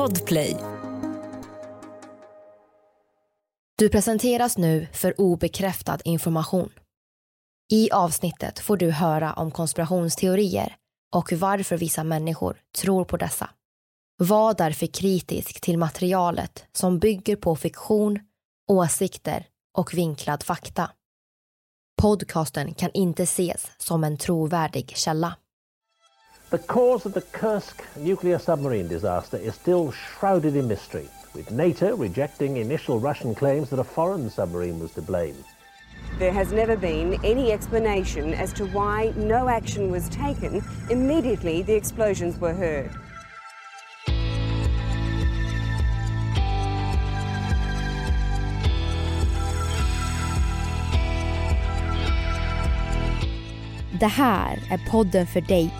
Podplay. Du presenteras nu för obekräftad information. I avsnittet får du höra om konspirationsteorier och varför vissa människor tror på dessa. Var därför kritisk till materialet som bygger på fiktion, åsikter och vinklad fakta. Podcasten kan inte ses som en trovärdig källa. The cause of the Kursk nuclear submarine disaster is still shrouded in mystery, with NATO rejecting initial Russian claims that a foreign submarine was to blame. There has never been any explanation as to why no action was taken immediately the explosions were heard. Det här är podden för dig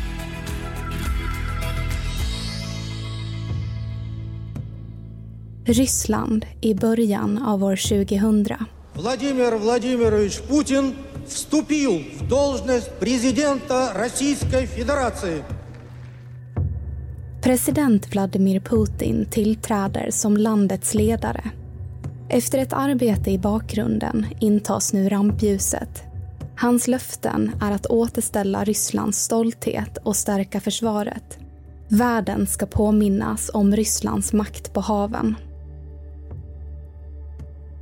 Ryssland i början av år 2000. Владимир Владимирович Путин вступил в должность президента Российской Федерации. President Vladimir Putin tillträder som landets ledare. Efter ett arbete i bakgrunden intas nu rampljuset. Hans löften är att återställa Rysslands stolthet och stärka försvaret. Världen ska påminnas om Rysslands makt på haven.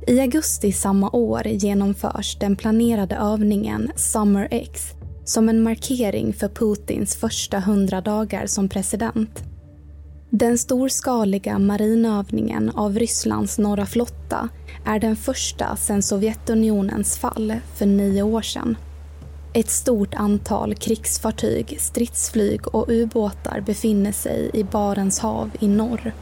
I augusti samma år genomförs den planerade övningen Summer X som en markering för Putins första hundra dagar som president. Den storskaliga marinövningen av Rysslands norra flotta är den första sedan Sovjetunionens fall för nio år sedan. Ett stort antal krigsfartyg, stridsflyg och ubåtar befinner sig i Barents hav i norr.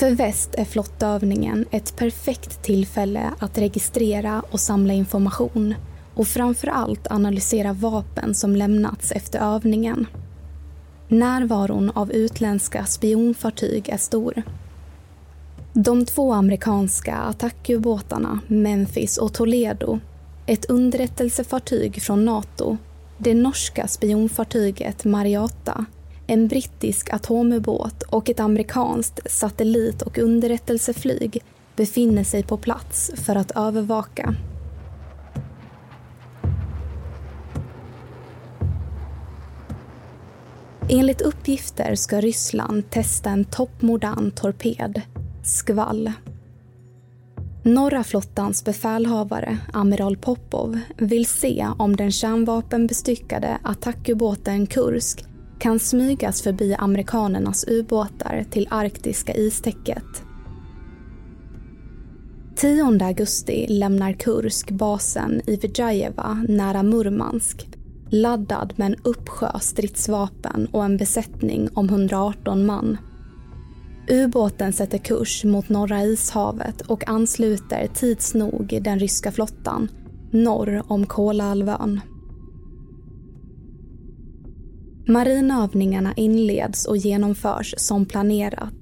För väst är flottövningen ett perfekt tillfälle att registrera och samla information och framför allt analysera vapen som lämnats efter övningen. Närvaron av utländska spionfartyg är stor. De två amerikanska attackubåtarna Memphis och Toledo, ett underrättelsefartyg från Nato, det norska spionfartyget Mariata en brittisk atomubåt och ett amerikanskt satellit och underrättelseflyg befinner sig på plats för att övervaka. Enligt uppgifter ska Ryssland testa en toppmodern torped, Skvall. Norra flottans befälhavare, amiral Popov, vill se om den kärnvapenbestyckade attackubåten Kursk kan smygas förbi amerikanernas ubåtar till arktiska istäcket. 10 augusti lämnar Kursk basen i Vijajeva nära Murmansk laddad med en uppsjö stridsvapen och en besättning om 118 man. Ubåten sätter kurs mot Norra ishavet och ansluter tids nog den ryska flottan norr om Kolahalvön. Marinövningarna inleds och genomförs som planerat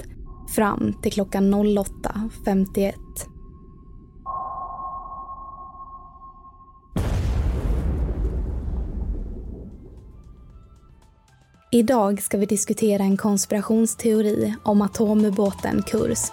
fram till klockan 08.51. Idag ska vi diskutera en konspirationsteori om atomubåten Kursk.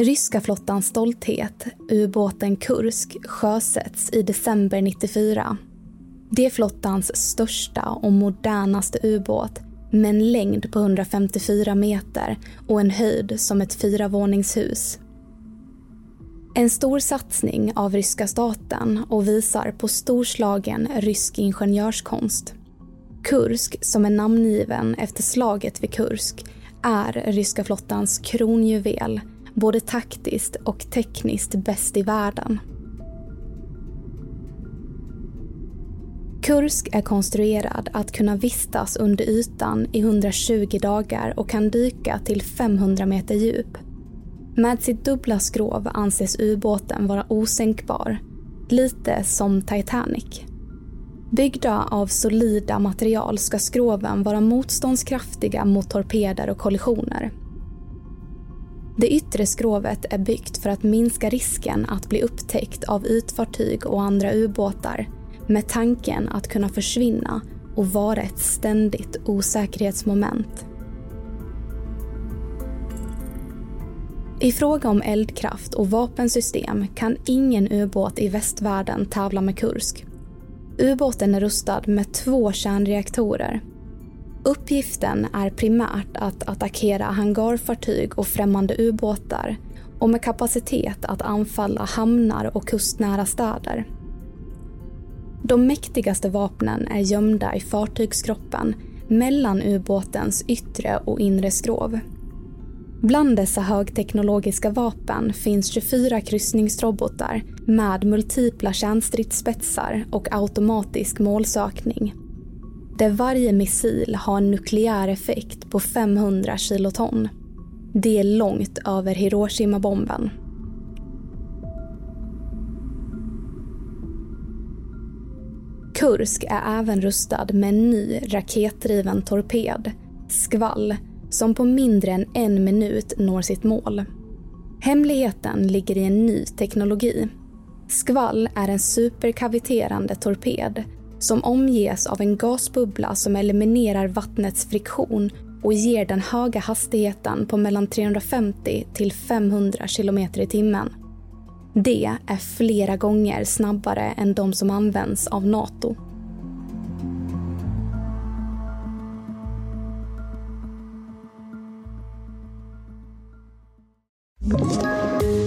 Ryska flottans stolthet, ubåten Kursk, sjösätts i december 94. Det är flottans största och modernaste ubåt med en längd på 154 meter och en höjd som ett fyravåningshus. En stor satsning av ryska staten och visar på storslagen rysk ingenjörskonst. Kursk, som är namngiven efter slaget vid Kursk, är ryska flottans kronjuvel, både taktiskt och tekniskt bäst i världen. Kursk är konstruerad att kunna vistas under ytan i 120 dagar och kan dyka till 500 meter djup. Med sitt dubbla skrov anses ubåten vara osänkbar, lite som Titanic. Byggda av solida material ska skroven vara motståndskraftiga mot torpeder och kollisioner. Det yttre skrovet är byggt för att minska risken att bli upptäckt av ytfartyg och andra ubåtar med tanken att kunna försvinna och vara ett ständigt osäkerhetsmoment. I fråga om eldkraft och vapensystem kan ingen ubåt i västvärlden tävla med Kursk. Ubåten är rustad med två kärnreaktorer. Uppgiften är primärt att attackera hangarfartyg och främmande ubåtar och med kapacitet att anfalla hamnar och kustnära städer. De mäktigaste vapnen är gömda i fartygskroppen mellan ubåtens yttre och inre skrov. Bland dessa högteknologiska vapen finns 24 kryssningsrobotar med multipla kärnstridsspetsar och automatisk målsökning. Där varje missil har en nukleär effekt på 500 kiloton. Det är långt över Hiroshima-bomben. Kursk är även rustad med en ny raketdriven torped, Skvall, som på mindre än en minut når sitt mål. Hemligheten ligger i en ny teknologi. Skvall är en superkaviterande torped som omges av en gasbubbla som eliminerar vattnets friktion och ger den höga hastigheten på mellan 350 till 500 km i timmen. Det är flera gånger snabbare än de som används av Nato.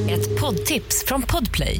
Ett poddtips från Podplay.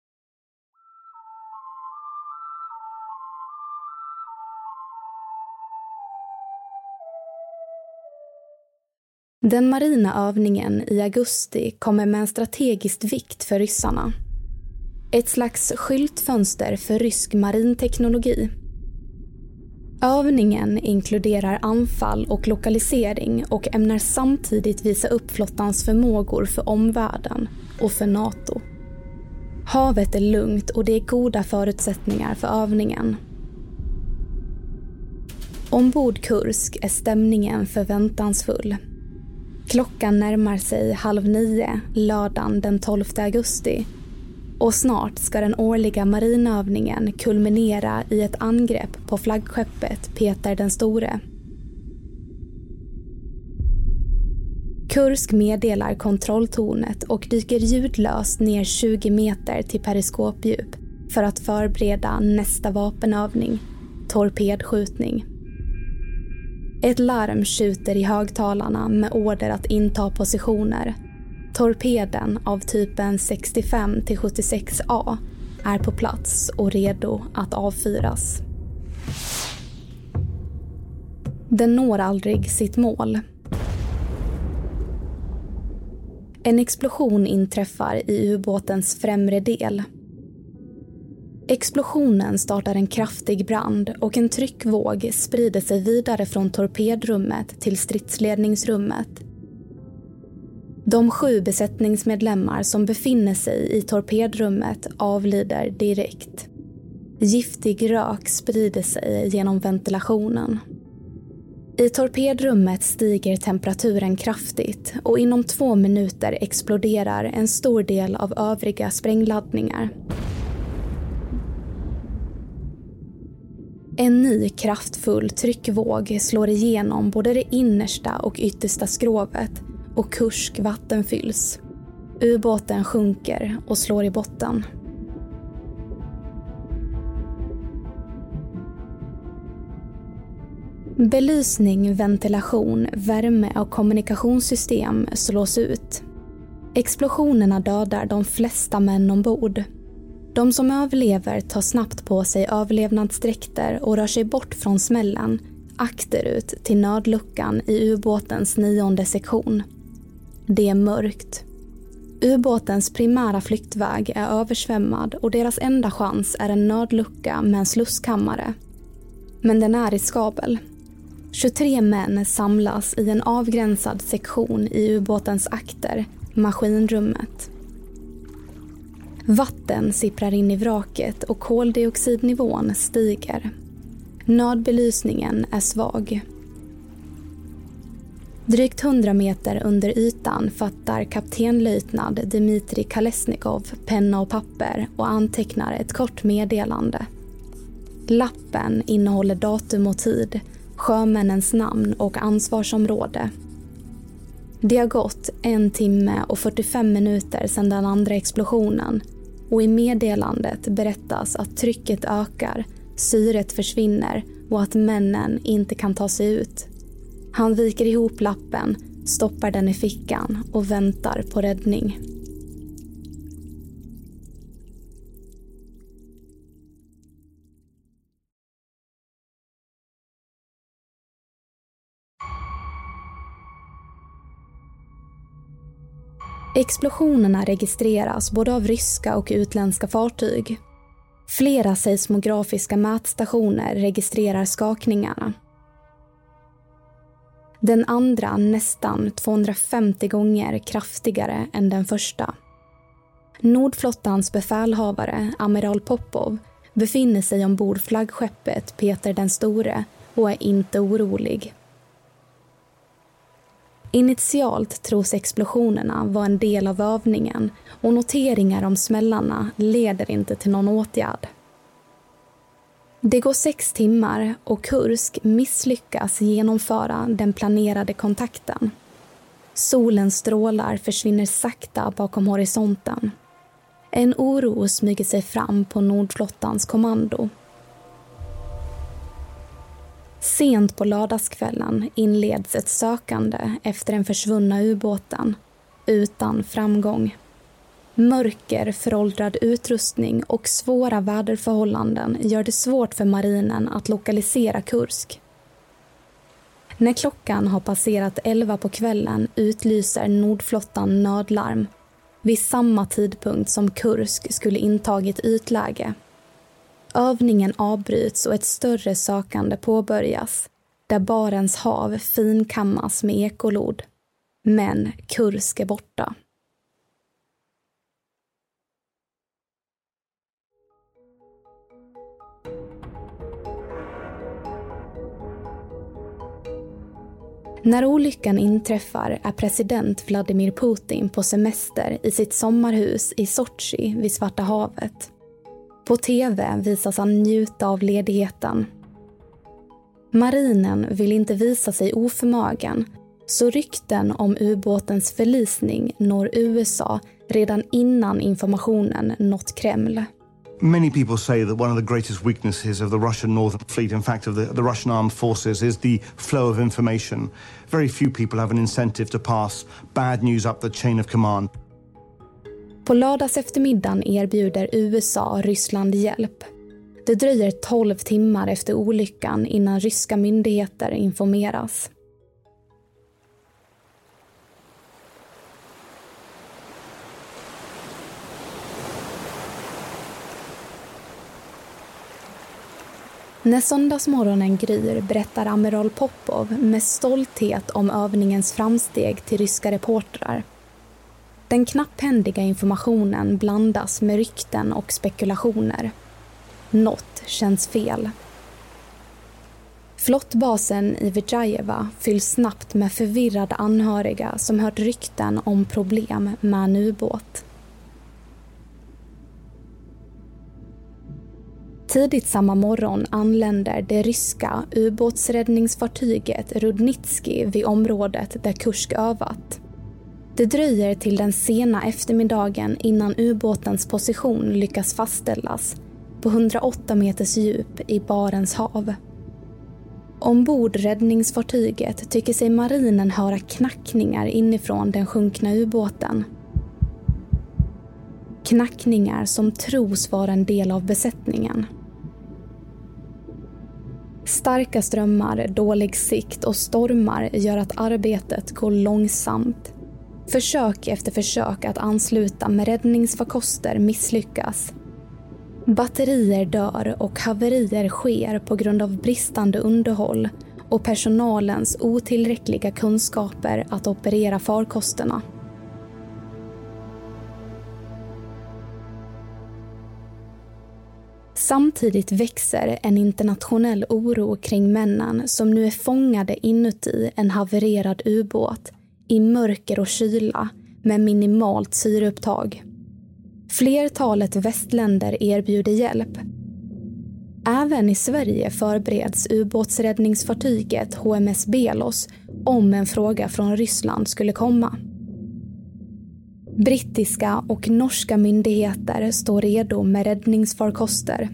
Den marina övningen i augusti kommer med en strategisk vikt för ryssarna. Ett slags skyltfönster för rysk marinteknologi. Övningen inkluderar anfall och lokalisering och ämnar samtidigt visa upp flottans förmågor för omvärlden och för Nato. Havet är lugnt och det är goda förutsättningar för övningen. Ombord Kursk är stämningen förväntansfull. Klockan närmar sig halv nio lördagen den 12 augusti och snart ska den årliga marinövningen kulminera i ett angrepp på flaggskeppet Peter den store. Kursk meddelar kontrolltornet och dyker ljudlöst ner 20 meter till periskopdjup för att förbereda nästa vapenövning, torpedskjutning. Ett larm skjuter i högtalarna med order att inta positioner. Torpeden av typen 65 76A är på plats och redo att avfyras. Den når aldrig sitt mål. En explosion inträffar i ubåtens främre del Explosionen startar en kraftig brand och en tryckvåg sprider sig vidare från torpedrummet till stridsledningsrummet. De sju besättningsmedlemmar som befinner sig i torpedrummet avlider direkt. Giftig rök sprider sig genom ventilationen. I torpedrummet stiger temperaturen kraftigt och inom två minuter exploderar en stor del av övriga sprängladdningar. En ny kraftfull tryckvåg slår igenom både det innersta och yttersta skrovet och Kursk vattenfylls. Ubåten sjunker och slår i botten. Belysning, ventilation, värme och kommunikationssystem slås ut. Explosionerna dödar de flesta män ombord. De som överlever tar snabbt på sig överlevnadsdräkter och rör sig bort från smällen akterut till nödluckan i ubåtens nionde sektion. Det är mörkt. Ubåtens primära flyktväg är översvämmad och deras enda chans är en nödlucka med en slusskammare. Men den är riskabel. 23 män samlas i en avgränsad sektion i ubåtens akter, maskinrummet. Vatten sipprar in i vraket och koldioxidnivån stiger. Nödbelysningen är svag. Drygt 100 meter under ytan fattar kaptenlöjtnant Dmitrij Kalesnikov penna och papper och antecknar ett kort meddelande. Lappen innehåller datum och tid, sjömännens namn och ansvarsområde. Det har gått en timme och 45 minuter sedan den andra explosionen och i meddelandet berättas att trycket ökar, syret försvinner och att männen inte kan ta sig ut. Han viker ihop lappen, stoppar den i fickan och väntar på räddning. Explosionerna registreras både av ryska och utländska fartyg. Flera seismografiska mätstationer registrerar skakningarna. Den andra nästan 250 gånger kraftigare än den första. Nordflottans befälhavare, amiral Popov, befinner sig ombord flaggskeppet Peter den store och är inte orolig. Initialt tros explosionerna vara en del av övningen och noteringar om smällarna leder inte till någon åtgärd. Det går sex timmar och Kursk misslyckas genomföra den planerade kontakten. Solens strålar försvinner sakta bakom horisonten. En oro smyger sig fram på Nordflottans kommando. Sent på lördagskvällen inleds ett sökande efter den försvunna ubåten, utan framgång. Mörker, föråldrad utrustning och svåra väderförhållanden gör det svårt för marinen att lokalisera Kursk. När klockan har passerat elva på kvällen utlyser Nordflottan nödlarm vid samma tidpunkt som Kursk skulle intagit ytläge. Övningen avbryts och ett större sökande påbörjas där Barents hav finkammas med ekolod. Men Kursk är borta. När olyckan inträffar är president Vladimir Putin på semester i sitt sommarhus i Sochi vid Svarta havet. På tv visas han njuta av ledigheten. Marinen vill inte visa sig oförmögen så rykten om ubåtens förlisning når USA redan innan informationen nått Kreml. Many people say that one of the greatest weaknesses of the Russian Northern Fleet, in fact of the, the Russian armed forces, is the flow of information. Very few people have an incentive to pass bad news up the chain of command. På lördags eftermiddagen erbjuder USA Ryssland hjälp. Det dröjer 12 timmar efter olyckan innan ryska myndigheter informeras. När söndagsmorgonen gryr berättar amiral Popov med stolthet om övningens framsteg till ryska reportrar. Den knapphändiga informationen blandas med rykten och spekulationer. Något känns fel. Flottbasen i Vijayeva fylls snabbt med förvirrade anhöriga som hört rykten om problem med en ubåt. Tidigt samma morgon anländer det ryska ubåtsräddningsfartyget Rudnitski vid området där Kursk övat. Det dröjer till den sena eftermiddagen innan ubåtens position lyckas fastställas på 108 meters djup i Barents hav. Ombord räddningsfartyget tycker sig marinen höra knackningar inifrån den sjunkna ubåten. Knackningar som tros vara en del av besättningen. Starka strömmar, dålig sikt och stormar gör att arbetet går långsamt. Försök efter försök att ansluta med räddningsfarkoster misslyckas. Batterier dör och haverier sker på grund av bristande underhåll och personalens otillräckliga kunskaper att operera farkosterna. Samtidigt växer en internationell oro kring männen som nu är fångade inuti en havererad ubåt i mörker och kyla med minimalt syreupptag. Flertalet västländer erbjuder hjälp. Även i Sverige förbereds ubåtsräddningsfartyget HMS Belos om en fråga från Ryssland skulle komma. Brittiska och norska myndigheter står redo med räddningsfarkoster.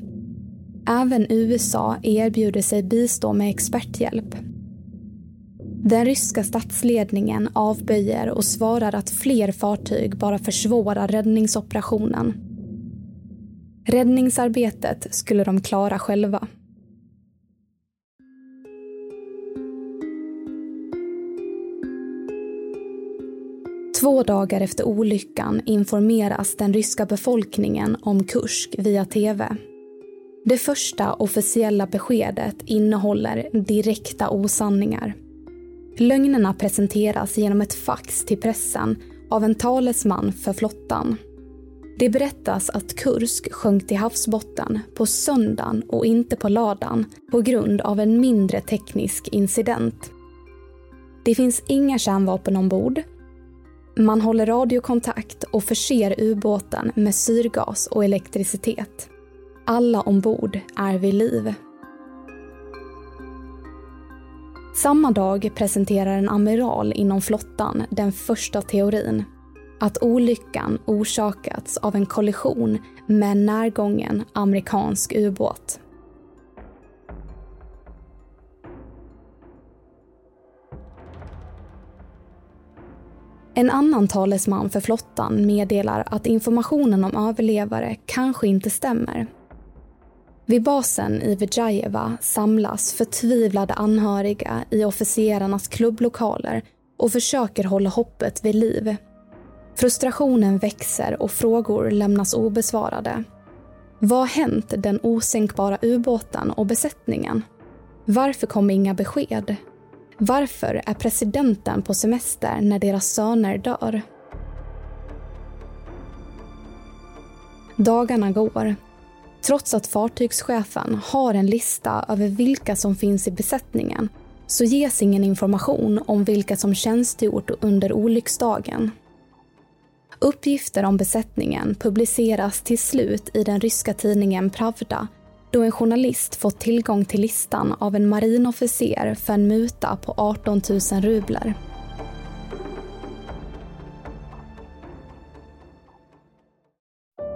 Även USA erbjuder sig bistå med experthjälp. Den ryska statsledningen avböjer och svarar att fler fartyg bara försvårar räddningsoperationen. Räddningsarbetet skulle de klara själva. Två dagar efter olyckan informeras den ryska befolkningen om Kursk via tv. Det första officiella beskedet innehåller direkta osanningar. Lögnerna presenteras genom ett fax till pressen av en talesman för flottan. Det berättas att Kursk sjönk till havsbotten på söndagen och inte på lördagen på grund av en mindre teknisk incident. Det finns inga kärnvapen ombord. Man håller radiokontakt och förser ubåten med syrgas och elektricitet. Alla ombord är vid liv. Samma dag presenterar en amiral inom flottan den första teorin. Att olyckan orsakats av en kollision med en närgången amerikansk ubåt. En annan talesman för flottan meddelar att informationen om överlevare kanske inte stämmer. Vid basen i Vijayeva samlas förtvivlade anhöriga i officerarnas klubblokaler och försöker hålla hoppet vid liv. Frustrationen växer och frågor lämnas obesvarade. Vad har hänt den osänkbara ubåten och besättningen? Varför kom inga besked? Varför är presidenten på semester när deras söner dör? Dagarna går Trots att fartygschefen har en lista över vilka som finns i besättningen så ges ingen information om vilka som tjänstgjort under olycksdagen. Uppgifter om besättningen publiceras till slut i den ryska tidningen Pravda då en journalist fått tillgång till listan av en marinofficer för en muta på 18 000 rubler.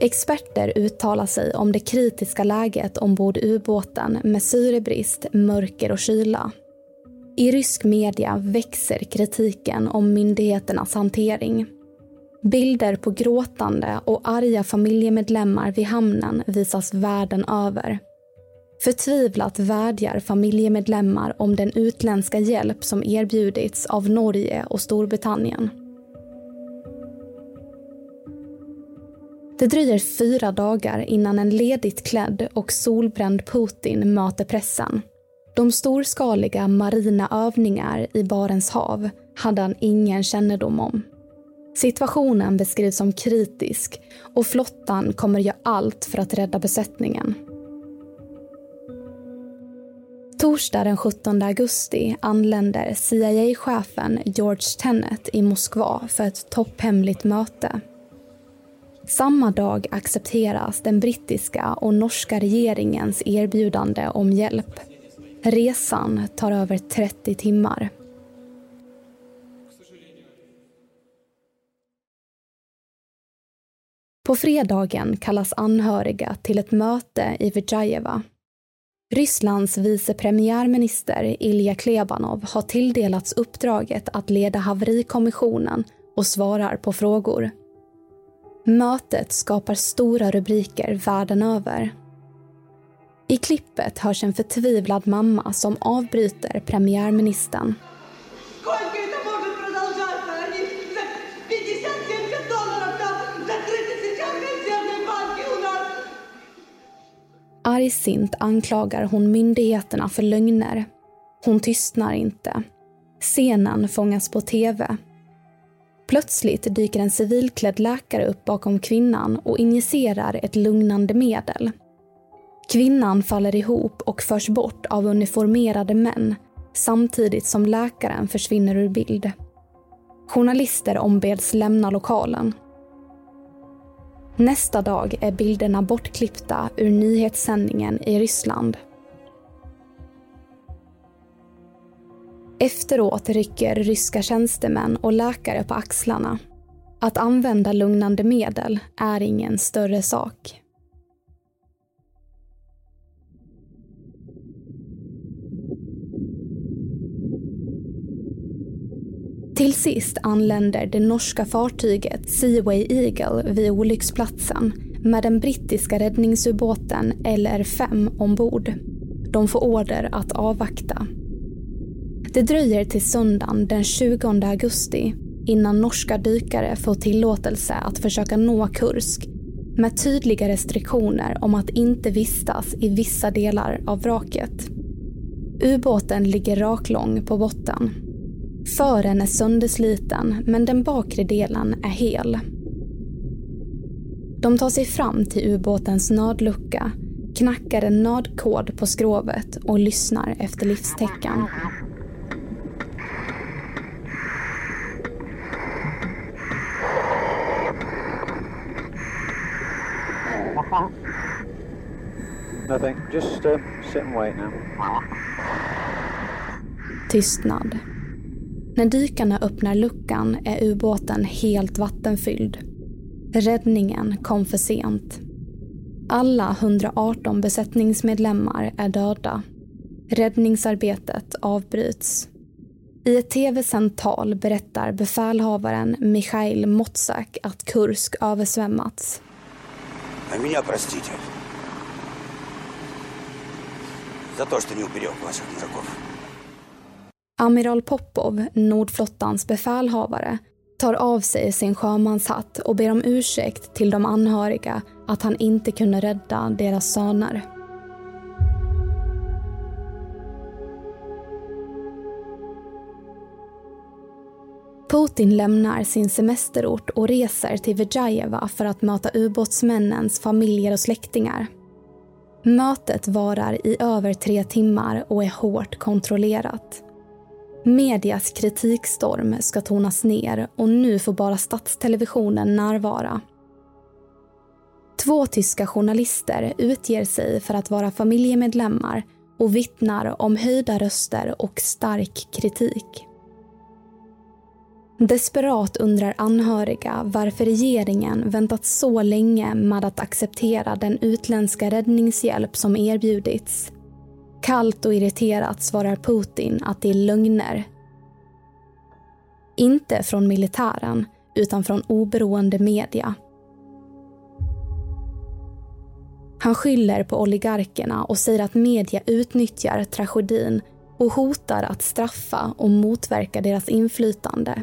Experter uttalar sig om det kritiska läget ombord ubåten med syrebrist, mörker och kyla. I rysk media växer kritiken om myndigheternas hantering. Bilder på gråtande och arga familjemedlemmar vid hamnen visas världen över. Förtvivlat vädjar familjemedlemmar om den utländska hjälp som erbjudits av Norge och Storbritannien. Det dröjer fyra dagar innan en ledigt klädd och solbränd Putin möter pressen. De storskaliga marina övningar i Barents hav hade han ingen kännedom om. Situationen beskrivs som kritisk och flottan kommer göra allt för att rädda besättningen. Torsdag den 17 augusti anländer CIA-chefen George Tenet i Moskva för ett topphemligt möte. Samma dag accepteras den brittiska och norska regeringens erbjudande om hjälp. Resan tar över 30 timmar. På fredagen kallas anhöriga till ett möte i Vijayeva. Rysslands vice premiärminister Ilja Klebanov har tilldelats uppdraget att leda haverikommissionen och svarar på frågor. Mötet skapar stora rubriker världen över. I klippet hörs en förtvivlad mamma som avbryter premiärministern. Argsint anklagar hon myndigheterna för lögner. Hon tystnar inte. Scenen fångas på tv. Plötsligt dyker en civilklädd läkare upp bakom kvinnan och injicerar ett lugnande medel. Kvinnan faller ihop och förs bort av uniformerade män samtidigt som läkaren försvinner ur bild. Journalister ombeds lämna lokalen. Nästa dag är bilderna bortklippta ur nyhetssändningen i Ryssland. Efteråt rycker ryska tjänstemän och läkare på axlarna. Att använda lugnande medel är ingen större sak. Till sist anländer det norska fartyget Seaway Eagle vid olycksplatsen med den brittiska räddningsubåten LR5 ombord. De får order att avvakta. Det dröjer till söndagen den 20 augusti innan norska dykare får tillåtelse att försöka nå Kursk med tydliga restriktioner om att inte vistas i vissa delar av vraket. Ubåten ligger raklång på botten. Fören är söndersliten men den bakre delen är hel. De tar sig fram till ubåtens nödlucka, knackar en nödkod på skrovet och lyssnar efter livstecken. Nothing. Just uh, sit and wait now. Tystnad. När dykarna öppnar luckan är ubåten helt vattenfylld. Räddningen kom för sent. Alla 118 besättningsmedlemmar är döda. Räddningsarbetet avbryts. I ett tv-sänt tal berättar befälhavaren Mikhail Motsak att Kursk översvämmats За то, что не уберег ваших мужиков. Amiral Popov, Nordflottans befälhavare, tar av sig sin sjömanshatt och ber om ursäkt till de anhöriga att han inte kunde rädda deras söner. Putin lämnar sin semesterort och reser till Vijayeva för att möta ubåtsmännens familjer och släktingar. Mötet varar i över tre timmar och är hårt kontrollerat. Medias kritikstorm ska tonas ner och nu får bara statstelevisionen närvara. Två tyska journalister utger sig för att vara familjemedlemmar och vittnar om höjda röster och stark kritik. Desperat undrar anhöriga varför regeringen väntat så länge med att acceptera den utländska räddningshjälp som erbjudits. Kallt och irriterat svarar Putin att det är lögner. Inte från militären, utan från oberoende media. Han skyller på oligarkerna och säger att media utnyttjar tragedin och hotar att straffa och motverka deras inflytande.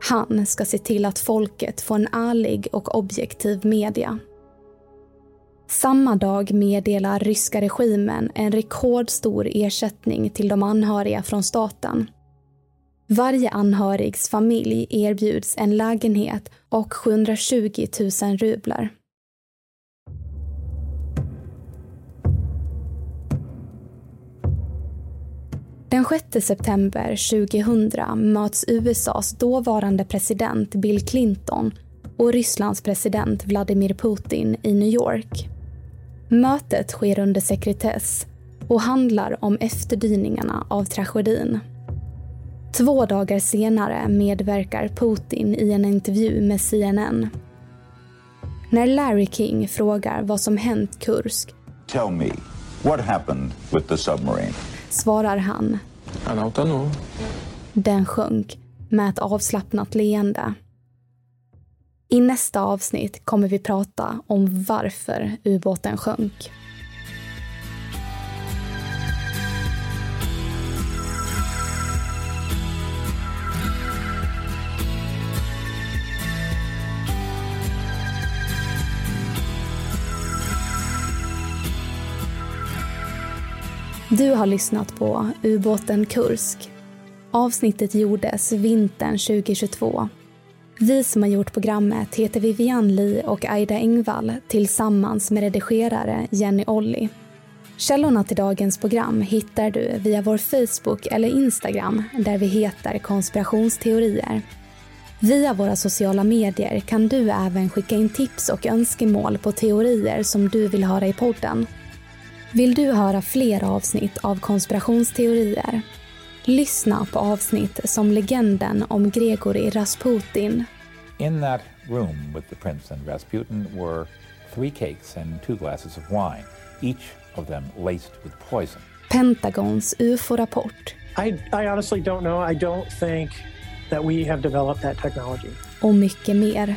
Han ska se till att folket får en ärlig och objektiv media. Samma dag meddelar ryska regimen en rekordstor ersättning till de anhöriga från staten. Varje anhörigs familj erbjuds en lägenhet och 720 000 rublar. 6 september 2000 möts USAs dåvarande president Bill Clinton och Rysslands president Vladimir Putin i New York. Mötet sker under sekretess och handlar om efterdyningarna av tragedin. Två dagar senare medverkar Putin i en intervju med CNN. När Larry King frågar vad som hänt Kursk Tell me, what happened with the submarine? svarar han den sjönk med ett avslappnat leende. I nästa avsnitt kommer vi prata om varför ubåten sjönk. Du har lyssnat på Ubåten Kursk. Avsnittet gjordes vintern 2022. Vi som har gjort programmet heter Vivian Lee och Aida Engvall tillsammans med redigerare Jenny Olli. Källorna till dagens program hittar du via vår Facebook eller Instagram där vi heter konspirationsteorier. Via våra sociala medier kan du även skicka in tips och önskemål på teorier som du vill höra i podden. Vill du höra fler avsnitt av konspirationsteorier? Lyssna på avsnitt som legenden om Gregory Rasputin. In that room with the prince and Rasputin were three cakes and two glasses of wine, each of them laced with poison. Pentagons UFO-rapport I, I honestly don't know. I don't think that we have developed that technology. och mycket mer.